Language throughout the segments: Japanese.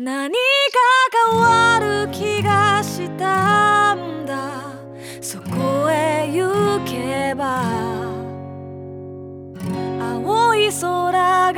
何か変わる気がしたんだ。そこへ行けば青い空が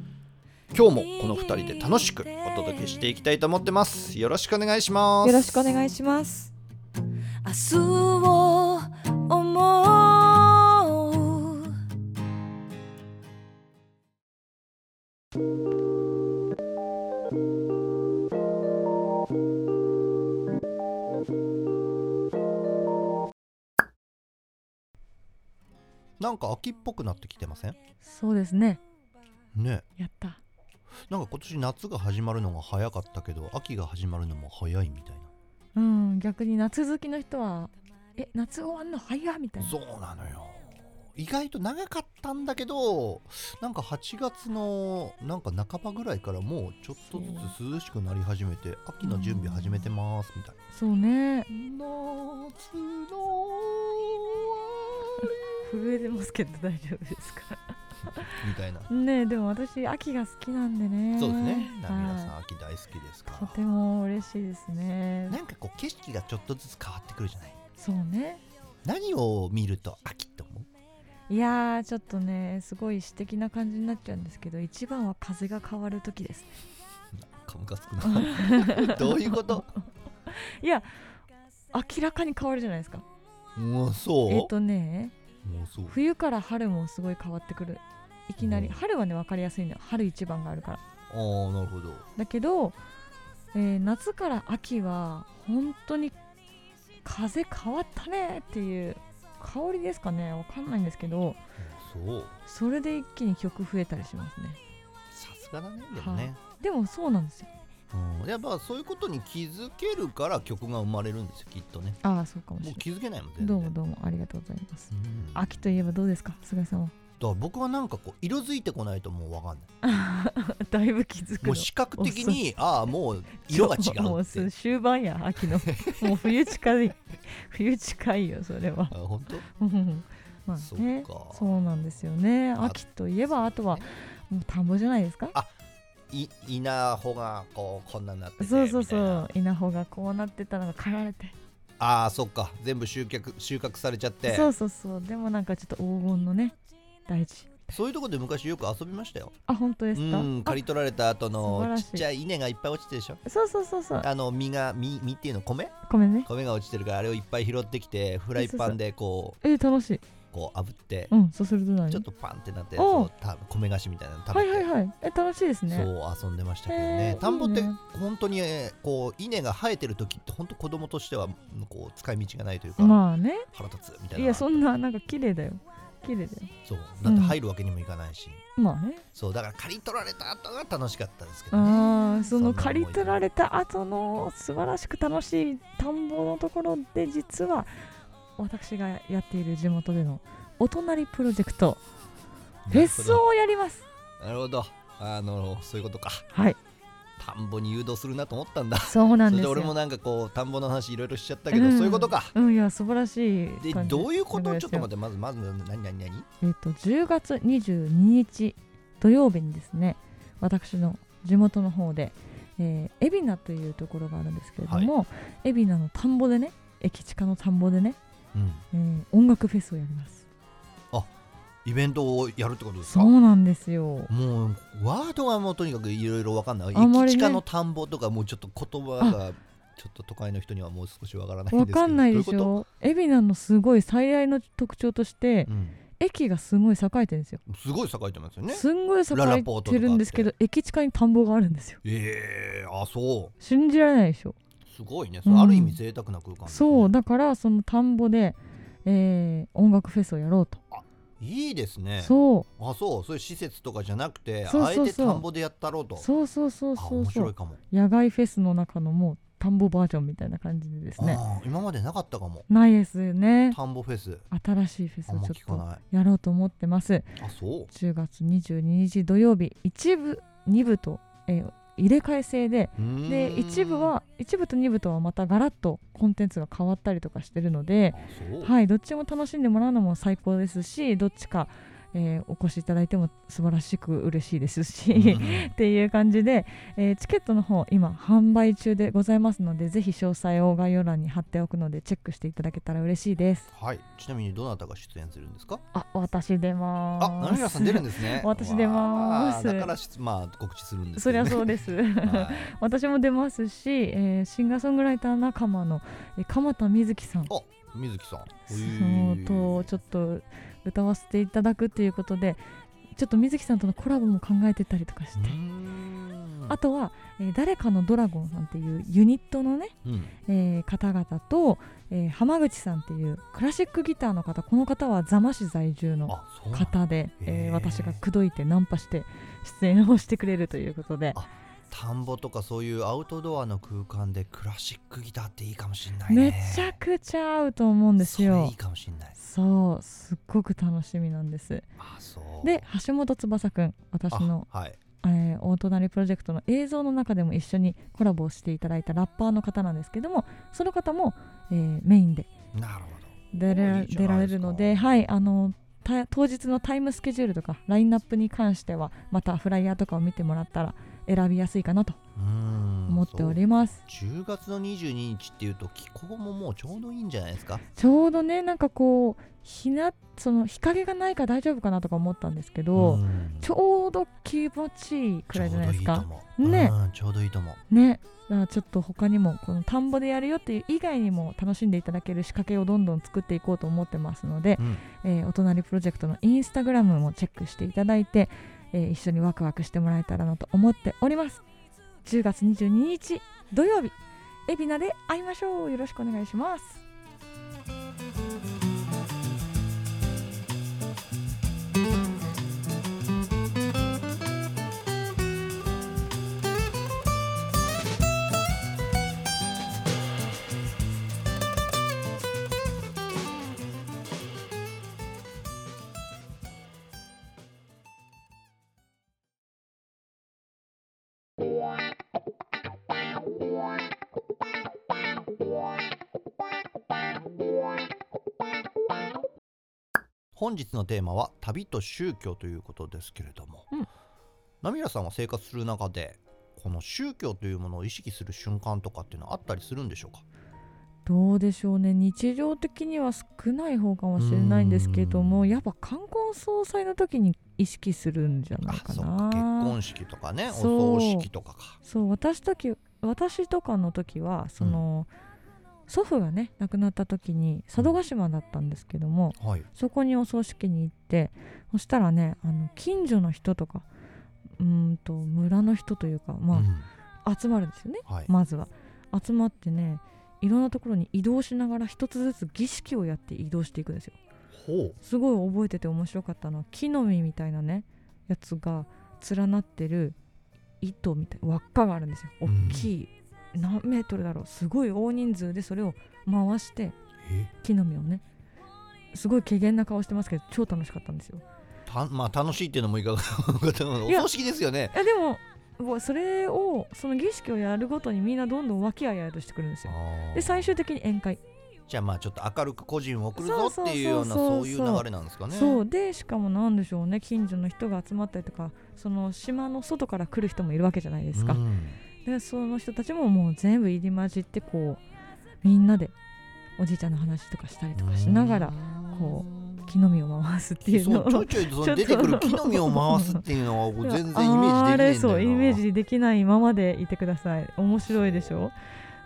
今日もこの2人で楽しくお届けしていきたいと思ってますよろしくお願いしますよろしくお願いします。明日を思うなんか秋っぽくなってきてません？そうですね。ねやった。なんか今年夏が始まるのが早かったけど秋が始まるのも早いみたいうん、逆に夏好きの人は、え、夏終わんの早っみたいな。なそうなのよ意外と長かったんだけどなんか8月のなんか半ばぐらいからもうちょっとずつ涼しくなり始めて秋の準備始めてますみたいそうね。な夏の 震えてますけど大丈夫ですか？みたいなねえ、でも私、秋が好きなんでね。そうですね皆さんは秋大好きですかい。とても嬉しいですね。なんかこう景色がちょっとずつ変わってくるじゃないそうね。何を見ると秋って思う？いやー、ちょっとね、すごい詩的な感じになっちゃうんですけど、一番は風が変わる時です。かむかつくな どういうこと？いや、明らかに変わるじゃないですか。もうそう、えっ、とね、もうそう冬から春もすごい変わってくるいきなりうん。春はね分かりやすいんだよ。春一番があるから。ああなるほど。だけど、えー夏から秋は本当に風変わったねっていう香りですかね。わかんないんですけどそう。それで一気に曲増えたりしますね。さすがだねでもね、でもそうなんですよ。うん、やっぱそういうことに気づけるから曲が生まれるんですよきっとね。ああそうかもしれもう気づけないもん全然。ないどうもどうもありがとうございます。うん、秋といえばどうですか菅井さんは？ら僕はなんかこう色づいてこないともう分かんない。だいぶ気づくの。もう視覚的にああもう色が違もううってす終盤や秋の。もう冬近い。冬近いよそれは。あ本当？うん。まそあねっか。そうなんですよね。あ秋といえばあとはもう田んぼじゃないですか？い稲穂がこうこんなになっててそうそうそう。稲穂がこうなってたのが刈られて。ああそっか。全部収穫収穫されちゃって。そうそうそう。でもなんかちょっと黄金のね大事。そういうとこで昔よく遊びましたよ。あ本当ですか？うん刈り取られた後のちっちゃい稲がいっぱい落ちてるでしょ？あそうそうそうそう。あの実が実実っていうの米？ごめんね。米が落ちてるからあれをいっぱい拾ってきてフライパンでこえー、楽しい。うこう炙ってうんそうすると何？ちょっとパンってなったやつおう。をた米菓子みたいなの食べて。はいはいはい。え楽しいですね。そう遊んでましたけどへねー田んぼって本当にえーこう稲が生えてる時って本当子供としてはこう使い道がないというかまあね。腹立つみたいな。いやそんななんか綺麗だよ綺麗だよ。そう。だって入るわけにもいかないし。まあね。そう。だから刈り取られた後が楽しかったですけどね。ああその刈り取られた後の素晴らしく楽しい田んぼのところで実は私がやっている地元でのお隣プロジェクトフェスをやります。なるほど。あのそういうことか。はい田んぼに誘導するなと思ったんだ。そうなんです俺もなんかこう田んぼの話いろいろしちゃったけど、うん。そういうことか。うんいや素晴らしいでどういうこと？ちょっと待っってまずまず何何？何？えっ、と10月22日土曜日にですね私の地元の方で、えー、海老名というところがあるんですけれども、海老名の田んぼでね駅近の田んぼでね、うん。えー音楽フェスをやりますイベントをやるってことですか？そうなんですよ。もうワードがもうとにかくいろいろわかんない。あんまりね。駅近の田んぼとかもうちょっと言葉がちょっと都会の人にはもう少しわからないんですけど。わかんないでしょ海老名のすごい最大の特徴としてと、うん。駅がすごい栄えてるんですよ。すごい栄えてますよね。すんごい栄えてるんですけど駅近に田んぼがあるんですよ。ええあそう。信じられないでしょ。すごいね。ある意味贅沢な空間ね。そうだからその田んぼで、えー音楽フェスをやろうと、いいですね。そあそう。そういう施設とかじゃなくてそうそうそう。あえて田んぼでやったろうと。うそうそうそうそう。そう白いかも。野外フェスの中のもう田んぼバージョンみたいな感じでですね。今までなかったかも。ないですよね。田んぼフェス。新しいフェスをちょっとやろうと思ってます。あそう。10月22日土曜日1部2部と、えー入れ替え制でで一部は一部と二部とはまたガラッとコンテンツが変わったりとかしてるのではいどっちも楽しんでもらうのも最高ですしどっちか、えーお越しいただいても素晴らしく嬉しいですし、うん。っていう感じで、えーチケットの方今販売中でございますのでぜひ詳細を概要欄に貼っておくのでチェックしていただけたら嬉しいです。はい。ちなみにどなたが出演するんですか？あ私出ます。成平さん出るんですね。私出ます。だからしまあ告知するんですそりゃうそうです。はい。私も出ますし、えーシンガーソングライター仲間の、えー鎌田瑞希さん。あ水木さん。そうとちょっと歌わせていただくっていうことでちょっと水木さんとのコラボも考えてたりとかして、あとは、えー誰かのドラゴンさんっていうユニットのね、うん。えー方々と、えー浜口さんっていうクラシックギターの方この方は座間市在住の方で、えー。私が口説いてナンパして出演をしてくれるということで。あ田んぼとかそういうアウトドアの空間でクラシックギターっていいかもしれないね。めちゃくちゃ合うと思うんですよ。それいいかもしれない。そうすっごく楽しみなんです。あそう。で橋本翼くん私のあはい。えー、大隣プロジェクトの映像の中でも一緒にコラボをしていただいたラッパーの方なんですけどもその方も、えーメインで。なるほ出ら出られるのではいあのた当日のタイムスケジュールとかラインナップに関してはまたフライヤーとかを見てもらったら選びやすいかなと思っております、そう。10月の22日っていうと気候ももうちょうどいいんじゃないですか？ちょうどねなんかこう日なその日陰がないから大丈夫かなとか思ったんですけど、ん。ちょうど気持ちいいくらいじゃないですか。ね。うんちょうどいいと思う。ね。ちょっと他にもこの田んぼでやるよっていう以外にも楽しんでいただける仕掛けをどんどん作っていこうと思ってますので、うん。えーお隣プロジェクトのインスタグラムもチェックしていただいて、えー一緒にワクワクしてもらえたらなと思っております。10月22日土曜日海老名で会いましょう。よろしくお願いします。本日のテーマは旅と宗教ということですけれども、うん。ナミラさんは生活する中でこの宗教というものを意識する瞬間とかっていうのはあったりするんでしょうか？どうでしょうね。日常的には少ない方かもしれないんですけどもやっぱ冠婚葬祭の時に意識するんじゃないかな。結婚式とかねお葬式とかか。そう私時私とかの時はその、祖父がね亡くなった時に佐渡島だったんですけども、はい。そこにお葬式に行ってそしたらねあの近所の人とかうーんと村の人というかまうん。あ、集まるんですよねはい。まずは。集まってねいろんなところに移動しながら一つずつ儀式をやって移動していくんですよ。ほすごい覚えてて面白かったのは木の実みたいなねやつが連なってる糸みたい輪っかがあるんですよ。うん。大きい、何メートルだろう？すごい大人数でそれを回して木の実をね。すごい怪げな顔してますけど超楽しかったんですよ。たまあ楽しいっていうのもいかがおいや葬式ですよね。いやでもそれをその儀式をやるごとにみんなどんどん和気あいあいとしてくるんですよ。で最終的に宴会。じゃあまあちょっと明るく個人を送るぞっていうようなそういう流れなんですかね。そう。でしかもなんでしょうね。近所の人が集まったりとかその島の外から来る人もいるわけじゃないですか、うんでその人たちももう全部入り混じってこうみんなでおじいちゃんの話とかしたりとかしながらこ木の実を回すっていうのをちょいちょい出てくる木の実を回すっていうのは全然イメージできないんだよな。あれそうイメージできないままでいてください。面白いでしょ？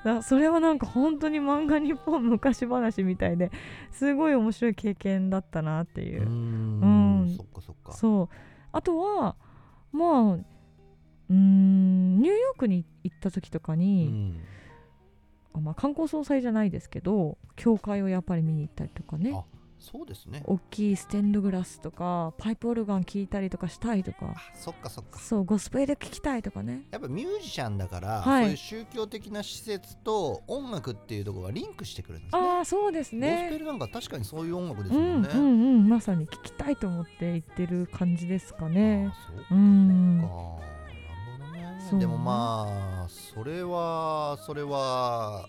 だそれはなんか本当に漫画日本昔話みたいですごい面白い経験だったなっていう。う、んうん。そっかそっか。そう。あとはまあうーん。ニューヨークに行った時とかうに、ん。あまあ、観光総裁じゃないですけど教会をやっぱり見に行ったりとかね。あそうですね。大きいステンドグラスとかパイプオルガン聴いたりとか。したいとかあそっかそっか。そうゴスペル聴きたいとかね。やっぱミュージシャンだから、はい。そういう宗教的な施設と音楽っていうところがリンクしてくるんですね。ああそうですゴスペねルなんか確かにそういう音楽ですうんもんね、うんうんまさに聴きたいと思って行ってる感じですかね。あそうか。うんでもまあそれはそれは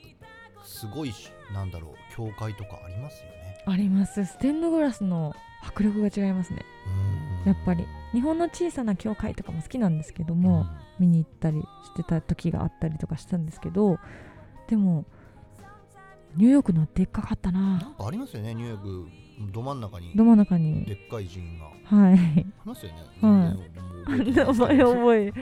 すごいしなんだろう教会とかありますよね。あります。ステンドグラスの迫力が違いますね。うん。やっぱり。日本の小さな教会とかも好きなんですけども、見に行ったりしてた時があったりとかしたんですけどでもニューヨークのでっかかったうんな。なんかありますよねニューヨーク。ど真ん中に。ど真ん中に。でっかい陣が。はい。ありますよね、はい。名前覚え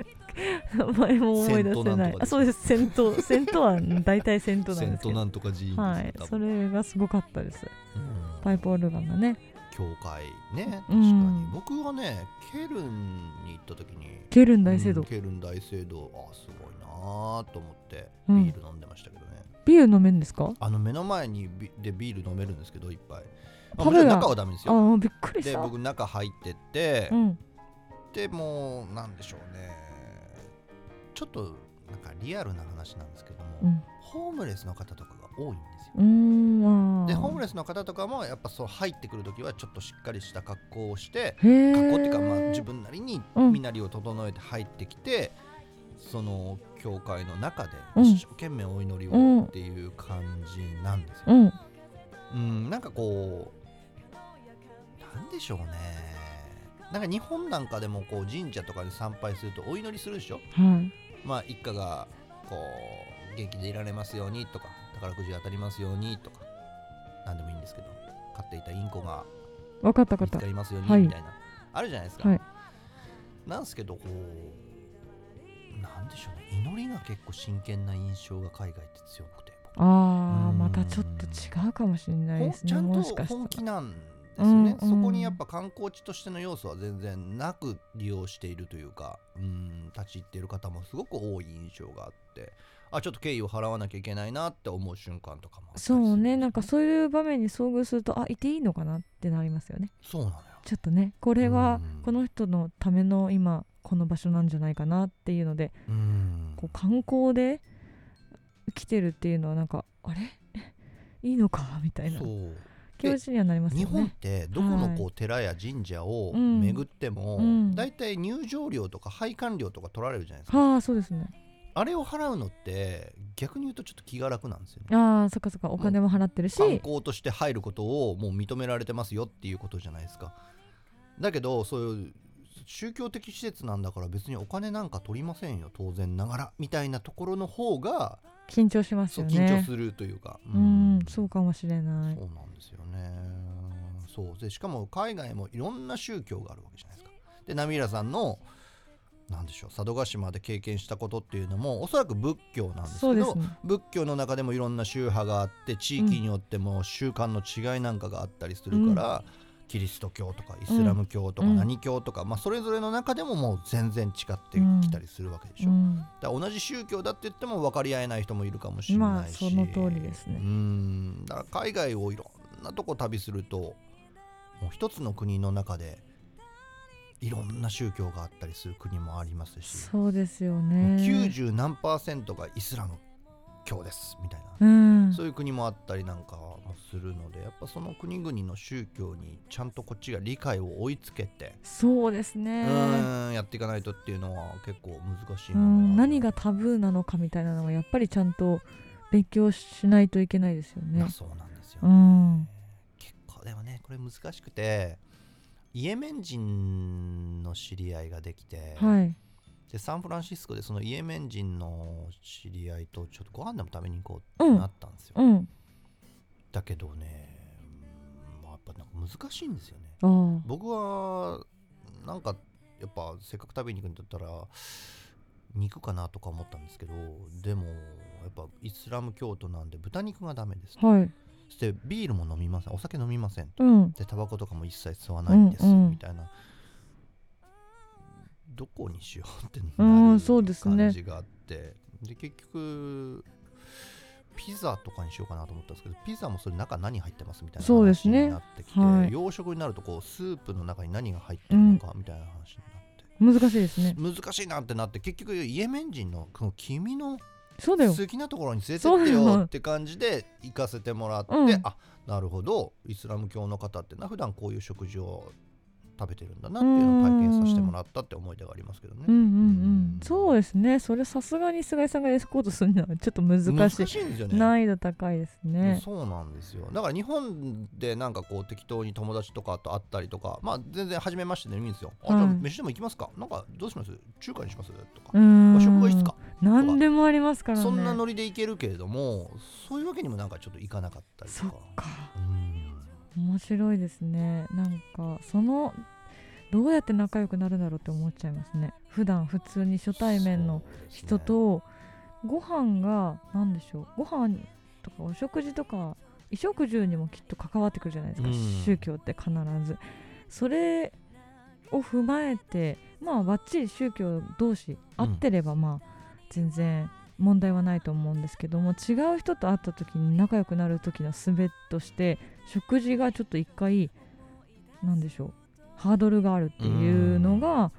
名前も思い出せない。あそうです。銭湯銭湯は大体銭湯なんですけど。トなんとか寺院ねはい。それがすごかったです。うん。パイプオルガンがね。教会ね。確かうんに、僕はねケルンに行った時に。ケルン大聖堂、うんケルン大聖堂。あすごいなーと思って。うん。ビール飲んでましたけどね、ビール飲めるんですか？あの目の前にビでビール飲めるんですけどいっぱい、まあ、パブ中はダメですよ。ああびっくりしでた僕中入ってって、うん。でもうなんでしょうねちょっとなんかリアルな話なんですけども、うん。ホームレスの方とかが多いんですよ。でホームレレスの方とかもやっぱそう入ってくるときはちょっとしっかりした格好をして格好っていうかまあえ自分なりにうん身なりを整えて入ってきて、その教会の中でうん。一生懸命お祈りうんをっていう感じなんですよ。うん。うん、なんかこうなんでしょうね。なんか日本なんかでもこう神社とかで参拝するとお祈りするでしょ？はいまあ一家がこう元気でいられますようにとか宝くじ当たりますようにとか何でもいいんですけど飼っていたインコが分かった分かった。かりますようはい。にみたいな、あるじゃないですか、はい。なんですけどこうなんでしょうね。祈りが結構真剣な印象が海外って強くてあうん。ーまたちょっと違うかもしれないですね。ちゃんと本気らなんですよね、うんうん。そこにやっぱ観光地としての要素は全然なく利用しているというかうん立ち入っている方もすごく多い印象があってあちょっと敬意を払わなきゃいけないなって思う瞬間とかもそうね。なんかそういう場面に遭遇するとあいていいのかなってなりますよね。そうなのよ。ちょっとねこれはうん。この人のための今この場所なんじゃないかなっていうのでうん。こう観光で来てるっていうのはなんかあれ？いいのか？みたいな。そうにはなります日本っ。てどこのこはう寺や神社をうん。巡っても、うん。だいたい入場料とか配管料とか取られるじゃないですか、はあそうですね。あれを払うのって逆に言うとちょっと気が楽なんですよね。ああそっかそっか。お金も払ってるし、観光として入ることをもう認められてますよっていうことじゃないですか。だけどそういう宗教的施設なんだから別にお金なんか取りませんよ。当然ながら。みたいなところの方が緊張しますよね。緊張するというか、うん。そうかもしれない。そうなんですよね。そう。でしかも海外もいろんな宗教があるわけじゃないですか。でナミラさんのなんでしょう佐渡島で経験したことっていうのもおそらく仏教なんですけどね。仏教の中でもいろんな宗派があって地域によっても習慣の違いなんかがあったりするから、キリスト教とかイスラム教とかうん。何教とか、まあ、それぞれの中でももう全然違ってきたりするわけでしょ、うん、だ同じ宗教だって言っても分かり合えない人もいるかもしれないし、まあその通りですね。うん。だから海外をいろんなとこ旅するともう一つの国の中でいろんな宗教があったりする国もありますし、そうですよね。90何パーセントがイスラム教ですみたいな、うん、そういう国もあったりなんかもするのでやっぱその国々の宗教にちゃんとこっちが理解を追いつけて、そうですうね。やっていかないとっていうのは結構難しいうものん、が何がタブーなのかみたいなのはやっぱりちゃんと勉強しないといけないですよねまあ。そうなんですようね、ん、結構でもねこれ難しくてイエメン人の知り合いができて、はい。でサンフランシスコでそのイエメン人の知り合いとちょっとご飯でも食べに行こうってなったんですよ、うん。だけどね、うんまあ、やっぱなんか難しいんですよね。僕はなんかやっぱせっかく食べに行くんだったら肉かなとか思ったんですけどでもややっぱイスラム教徒なんで豚肉がダメです、はい。そしてビールも飲みません。お酒飲みませんうん。でタバコとかも一切吸わないんです、うんうん。みたいなどこにしようってうなんるそうですね感じがあって、で結局ピザとかにしようかなと思ったんですけどピザもそれ中何入ってますみたいなそうですね話になってきて、はい。洋食になるとこうスープの中に何が入ってるのかみたいな話になって、難しいですね。難しいなってなって結局イエメン人のこの君の好きなところに連れてってよよって感じで行かせてもらって、うん。あなるほど。イスラム教の方ってな普段こういう食事を食べてるんだなっていうのを体験させてもらったって思い出がありますけどね。うんうんうん。そうですね。それさすがに菅井さんがエスコートするのはちょっと難しい。難しいんですよね。難易度高いですね。そうなんですよ。だから日本でなんかこう適当に友達とかと会ったりとかまあ全然初めましてでいいんですよ、あじゃあはい飯でも行きますか？なんかどうします？中華にします？とか和食がいいっすか。何でもありますからね。そんなノリで行けるけれどもそういうわけにもなんかちょっといかなかったりとか。そっか。うん面白いですね。なんかそのどうやって仲良くなるだろうって思っちゃいますね。普段普通に初対面の人とご飯が何でしょうご飯とかお食事とか衣食住にもきっと関わってくるじゃないですか、うん。宗教って必ず。それを踏まえてまあばっちり宗教同士合ってればまあ全然問題はないと思うんですけども違う人と会った時に仲良くなる時の術として食事がちょっと一回なんでしょうハードルがあるっていうのが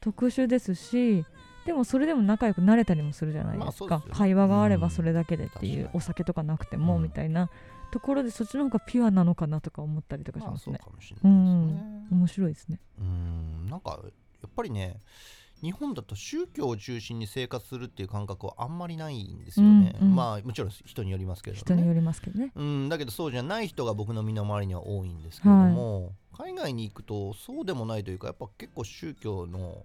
特殊ですしでもそれでも仲良くなれたりもするじゃないですか、まあです会話があればそれだけでっていう、お酒とかなくてもうん。みたいなところでそっちの方がピュアなのかなとか思ったりとかしますね。面白いですね。うんなんかやっぱりね日本だと宗教を中心に生活するっていう感覚はあんまりないんですよね、うんうん。まあもちろん人によりますけれどね。人によりますけどね。うん、だけどそうじゃない人が僕の身の回りには多いんですけれども、海外に行くとそうでもないというかやっぱ結構宗教の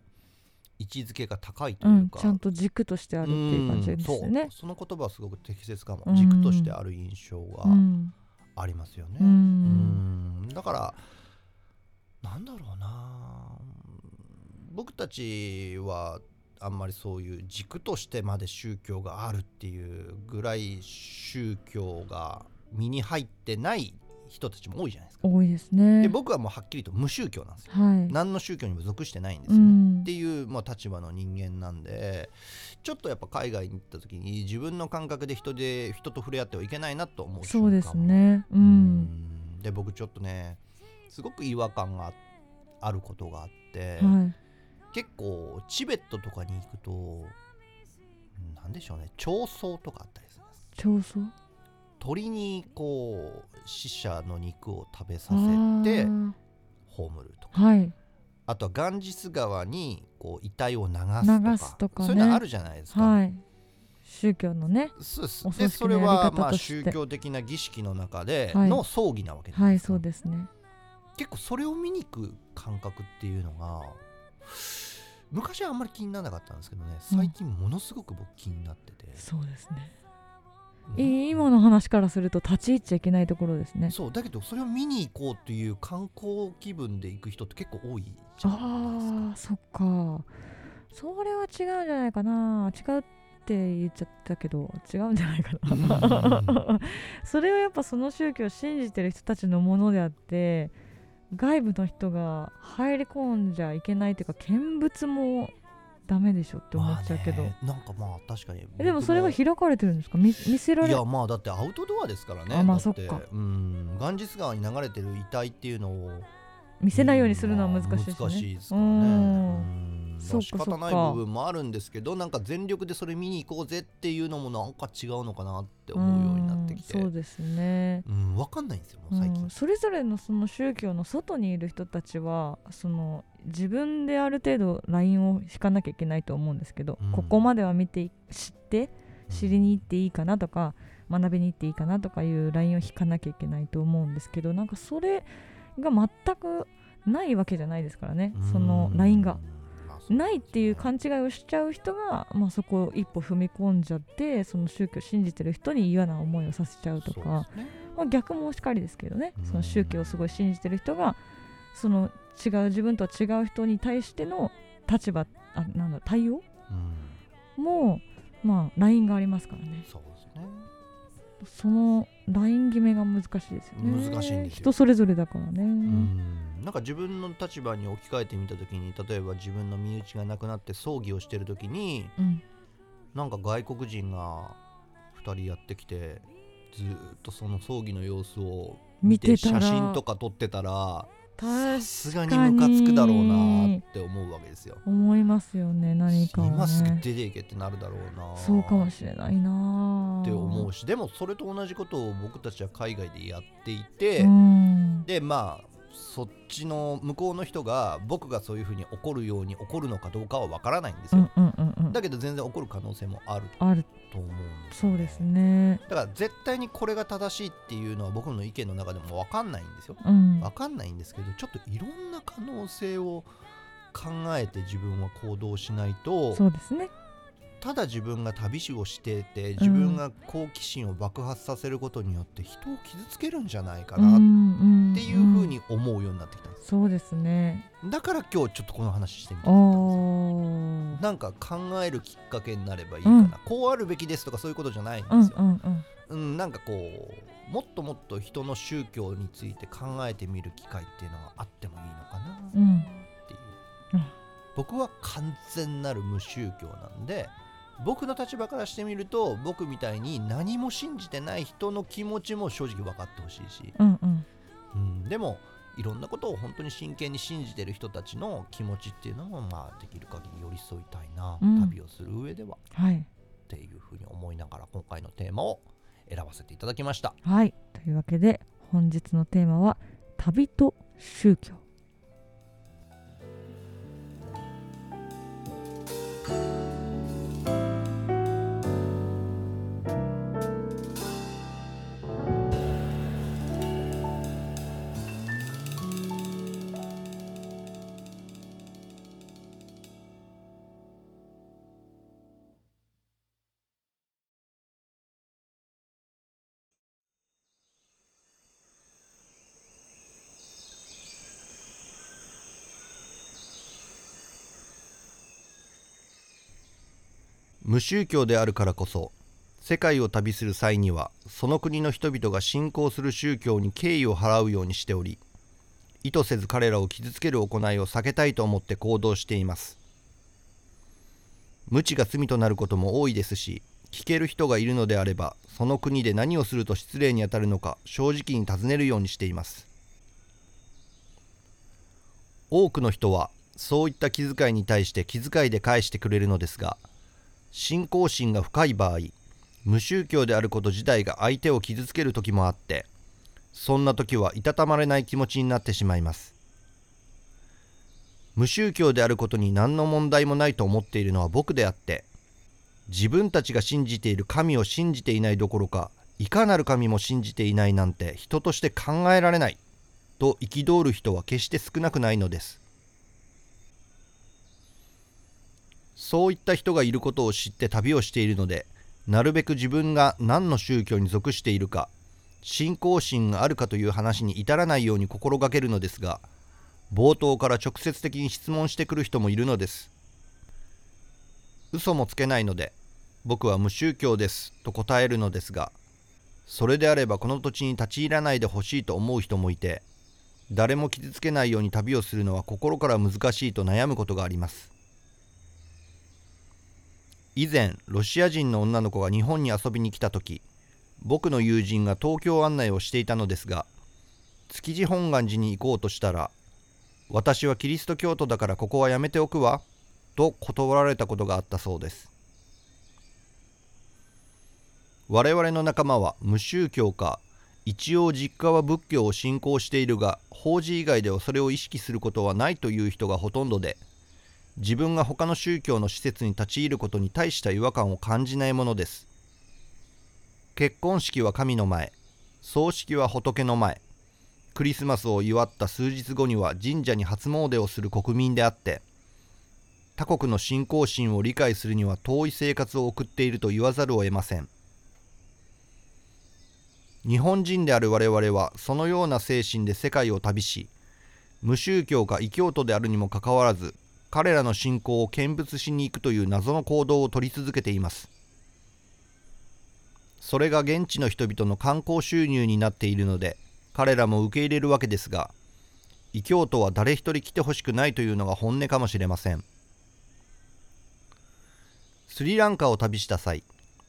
位置づけが高いとういうんか、ちゃんと軸としてあるっていう感じですよね。うんその言葉はすごく適切かも、うん。軸としてある印象がうん。ありますよね、ううんん。だからなんだろうな僕たちはあんまりそういう軸としてまで宗教があるっていうぐらい宗教が身に入ってない人たちも多いじゃないですか。多いですねで僕はもうはっきりと無宗教なんですよ。はい何の宗教にも属してないんですうよね。んっていう、まあ、立場の人間なんでちょっとやっぱ海外に行った時に自分の感覚で人で人と触れ合ってはいけないなと思うそうですねううんんで僕ちょっとねすごく違和感があることがあって、はい結構チベットとかに行くとなんでしょうね彫葬とかあったりするんです。調査鳥にこう死者の肉を食べさあせてー。葬るとか。はい。あとはガンジス川にこう遺体を流すとかね。そういうのあるじゃないですか。はい。宗教のねそうです。でそれはまあ宗教的な儀式の中ではい。の葬儀なわけじゃなはいいですか、そうですね。結構それを見に行く感覚っていうのが昔はあんまり気にならなかったんですけどね最近ものすごく僕気になってて、そうですね。うん。い今の話からすると立ち入っちゃいけないところですね。そうだけどそれを見に行こうっていう観光気分で行く人って結構多いじゃないあーそっか。それは違うんじゃないかな。違うって言っちゃったけど違うんじゃないかな。それはやっぱその宗教を信じてる人たちのものであって外部の人が入り込んじゃいけないというか見物もダメでしょって思っちゃうけど、まあねなんかまあ確かにえでもそれが開かれてるんですか？見見せられいやまあだってアウトドアですからねあまあそっか。うん。ガンジス川に流れてる遺体っていうのを。見せないようにするのは難しいですよね、難しいですからね仕方ない部分もあるんですけどなんか全力でそれ見に行こうぜっていうのもなんか違うのかなって思うようになってきて。うんそうですね。うん分かんないんですよもう最近。うん、それぞれのその宗教の外にいる人たちはその自分である程度ラインを引かなきゃいけないと思うんですけど、うん。ここまでは見てい知って知りに行っていいかなとか学びに行っていいかなとかいうラインを引かなきゃいけないと思うんですけどなんかそれが全くないわけじゃないですからね。そのラインが。ないっていう勘違いをしちゃう人が、まあ、そこを一歩踏み込んじゃってその宗教を信じてる人に嫌な思いをさせちゃうとかね。まあ、逆もしかりですけどね。うん。その宗教をすごい信じてる人がその違う自分とは違う人に対しての立場あなんだ対応？うん。もまあラインがありますからね。そうそのライン決めが難しいですよね。難しいんですよ。人それぞれだからね、うん。なんか自分の立場に置き換えてみた時に例えば自分の身内が亡くなって葬儀をしてる時にうん。なんか外国人が2人やってきてずーっとその葬儀の様子を見て写真とか撮ってたら確さすがにムカつくだろうなって思うわけですよ。思いますよね何かを今すぐね出ていけってなるだろうな。そうかもしれないな。って思うし。でもそれと同じことを僕たちは海外でやっていて、うん。でまあそっちの向こうの人が僕がそういうふうに怒るように怒るのかどうかはわからないんですよ、だけど全然怒る可能性もあるあると思うんですそうですね。だから絶対にこれが正しいっていうのは僕の意見の中でも分かんないんですよ。うん。分かんないんですけどちょっといろんな可能性を考えて自分は行動しないとそうですねただ自分が旅師をしてて自分が好奇心を爆発させることによって人を傷つけるんじゃないかなっっていうふうに思うようになってきたんですそうですね。だから今日ちょっとこの話してみあたかったんですよー。なんか考えるきっかけになればいいかな、うん。こうあるべきですとかそういうことじゃないんうんですよ、うんうんうん。なんかこうもっともっと人の宗教について考えてみる機会っていうのがあってもいいのかなっうんていう、うん。僕は完全なる無宗教なんで僕の立場からしてみると僕みたいに何も信じてない人の気持ちも正直分かってほしいし、うんうん。うん、でもいろんなことを本当に真剣に信じてる人たちの気持ちっていうのもまあできる限り寄り添いたいな、うん。旅をする上では。はい。っていうふうに思いながら今回のテーマを選ばせていただきましたはいというわけで本日のテーマは旅と宗教無宗教であるからこそ世界を旅する際にはその国の人々が信仰する宗教に敬意を払うようにしており意図せず彼らを傷つける行いを避けたいと思って行動しています。無知が罪となることも多いですし聞ける人がいるのであればその国で何をすると失礼にあたるのか正直に尋ねるようにしています。多くの人はそういった気遣いに対して気遣いで返してくれるのですが信仰心が深い場合無宗教であること自体が相手を傷つける時もあってそんな時はいたたまれない気持ちになってしまいます。無宗教であることに何の問題もないと思っているのは僕であって自分たちが信じている神を信じていないどころかいかなる神も信じていないなんて人として考えられないと憤る人は決して少なくないのです。そういった人がいることを知って旅をしているのでなるべく自分が何の宗教に属しているか信仰心があるかという話に至らないように心がけるのですが冒頭から直接的に質問してくる人もいるのです。嘘もつけないので僕は無宗教ですと答えるのですがそれであればこの土地に立ち入らないでほしいと思う人もいて誰も傷つけないように旅をするのは心から難しいと悩むことがあります。以前ロシア人の女の子が日本に遊びに来た時僕の友人が東京案内をしていたのですが築地本願寺に行こうとしたら「私はキリスト教徒だからここはやめておくわ」と断られたことがあったそうです。我々の仲間は無宗教か一応実家は仏教を信仰しているが法事以外ではそれを意識することはないという人がほとんどで自分が他の宗教の施設に立ち入ることに大した違和感を感じないものです。結婚式は神の前。葬式は仏の前。クリスマスを祝った数日後には神社に初詣をする国民であって他国の信仰心を理解するには遠い生活を送っていると言わざるを得ません。日本人である我々はそのような精神で世界を旅し無宗教か異教徒であるにもかかわらず彼らの信仰を見物しに行くという謎の行動を取り続けています。それが現地の人々の観光収入になっているので彼らも受け入れるわけですが異教徒は誰一人来てほしくないというのが本音かもしれません。スリランカを旅した際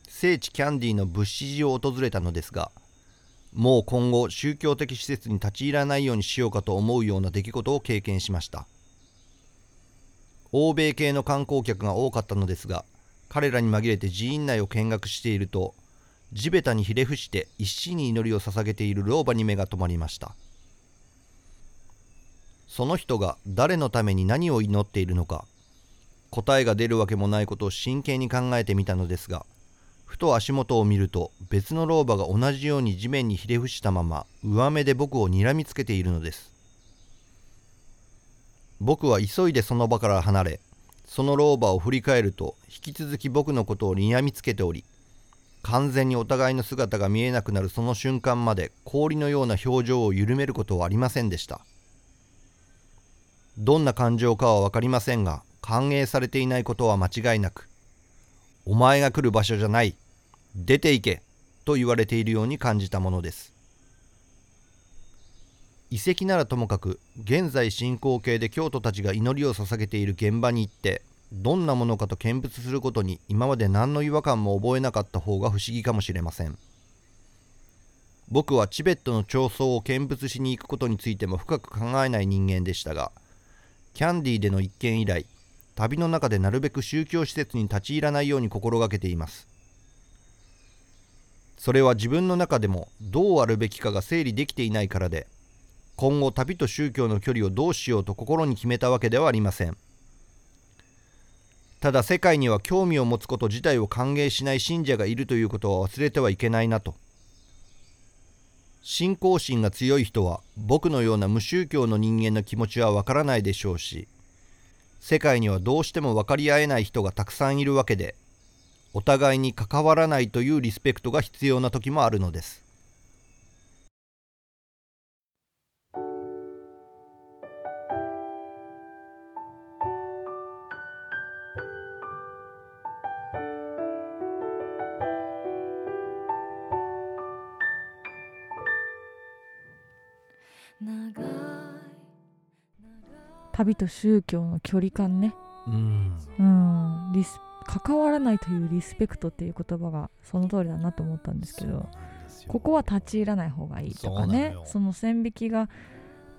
聖地キャンディーの物資寺を訪れたのですがもう今後宗教的施設に立ち入らないようにしようかと思うような出来事を経験しました。欧米系の観光客が多かったのですが彼らに紛れて寺院内を見学していると地べたにひれ伏して一心に祈りを捧げている老婆に目が留まりました。その人が誰のために何を祈っているのか答えが出るわけもないことを真剣に考えてみたのですがふと足元を見ると別の老婆が同じように地面にひれ伏したまま上目で僕を睨みつけているのです。僕は急いでその場から離れその老婆を振り返ると引き続き僕のことを睨みつけており完全にお互いの姿が見えなくなるその瞬間まで氷のような表情を緩めることはありませんでした。どんな感情かは分かりませんが歓迎されていないことは間違いなくお前が来る場所じゃない出て行けと言われているように感じたものです。遺跡ならともかく現在進行形で教徒たちが祈りを捧げている現場に行ってどんなものかと見物することに今まで何の違和感も覚えなかった方が不思議かもしれません。僕はチベットの彫層を見物しに行くことについても深く考えない人間でしたがキャンディーでの一件以来旅の中でなるべく宗教施設に立ち入らないように心がけています。それは自分の中でもどうあるべきかが整理できていないからで今後旅と宗教の距離をどうしようと心に決めたわけではありません。ただ世界には興味を持つこと自体を歓迎しない信者がいるということは忘れてはいけないなと。信仰心が強い人は僕のような無宗教の人間の気持ちはわからないでしょうし世界にはどうしても分かり合えない人がたくさんいるわけでお互いに関わらないというリスペクトが必要な時もあるのです。旅と宗教の距離感ね。うん。うん。リス関わらないというリスペクトっていう言葉がその通りだなと思ったんですけどここは立ち入らない方がいいとかね。よ。その線引きが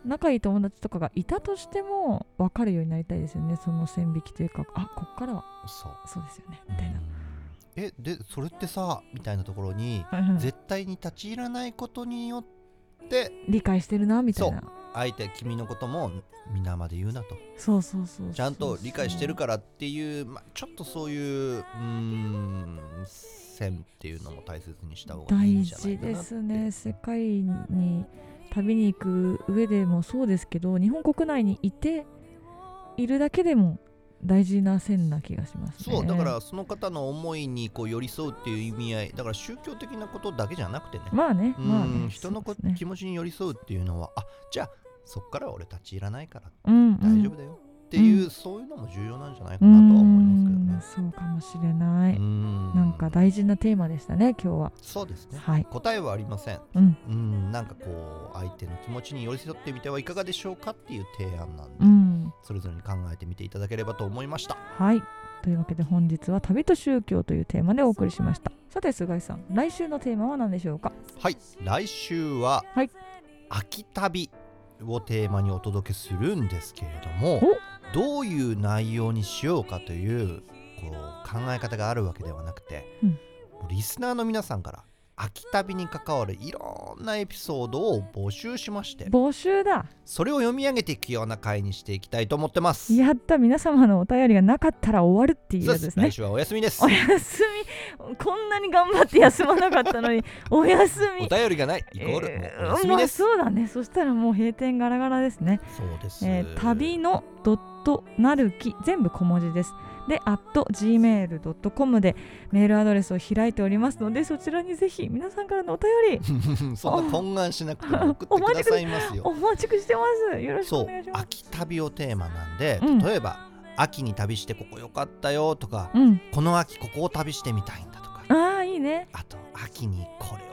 仲いい友達とかがいたとしても分かるようになりたいですよね。その線引きというかあこっからは。そう。そうですよね。みたいな。えでそれってさみたいなところにうん絶対に立ち入らないことによって理解してるなみたいな。相手君のことも皆まで言うなと。そうそうそうちゃんと理解してるからっていう、まあ、ちょっとそういううーん線っていうのも大切にした方がいいん大じゃない事かなって。ですね。世界に旅に行く上でもそうですけど日本国内にいているだけでも大事な線な気がしますね。そうだからその方の思いにこう寄り添うっていう意味合いだから宗教的なことだけじゃなくてね、まあねうんまあね。人のこ、ね。気持ちに寄り添うっていうのはあじゃあそっからは俺立ち入らないからうん大丈夫だよっていう、そういうのも重要なんじゃないかなとは思いますけどね。うん。そうかもしれない、うん。なんか大事なテーマでしたね今日は。そうですね。はい。答えはありません。うん。うんなんかこう相手の気持ちに寄り添ってみてはいかがでしょうかっていう提案なんで、うんそれぞれに考えてみていただければと思いました。はい。というわけで本日は旅と宗教というテーマでお送りしました。さて菅井さん来週のテーマは何でしょうか？はい。来週は、はい。秋旅をテーマにお届けするんですけれどもどういう内容にしようかというこう考え方があるわけではなくて、うん。リスナーの皆さんから秋旅に関わるいろんなエピソードを募集しまして。募集だ。それを読み上げていくような回にしていきたいと思ってます。やった。皆様のお便りがなかったら終わるっていうやつですす。ね来週はお休みです。お。休み。こんなに頑張って休まなかったのに お休み。お便りがないイコール、お休みです。まあ、そうだね。そしたらもう閉店ガラガラですね、そうです。えー旅のドットなるき全部小文字です。で gmail.com でメールアドレスを開いておりますのでそちらにぜひ皆さんからのお便り。そんな混乱しなくても送ってくださいますよ。お待ちしてます。よろしくお願いし、ます。秋旅をテーマなんで、うん。例えば秋に旅してここ良かったよとか、うん。この秋ここを旅してみたいんだとか、ああいいね。あと秋にこれを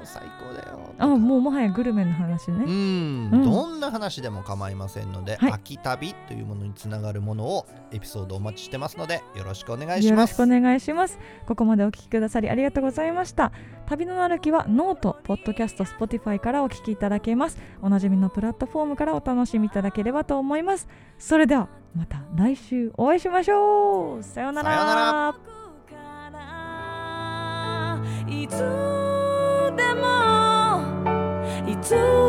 と最高だよ。あもうもはやグルメの話うねん、うん。どんな話でも構いませんので、はい。秋旅というものにつながるものをエピソードお待ちしてますのでよろしくお願いしよろますしくお願いします。ここまでお聞きくださりありがとうございました。旅の歩きはノートポッドキャスト Spotify からお聞きいただけます。おなじみのプラットフォームからお楽しみいただければと思います。それではまた来週お会いしましょう。さようなら。さようなら。いつい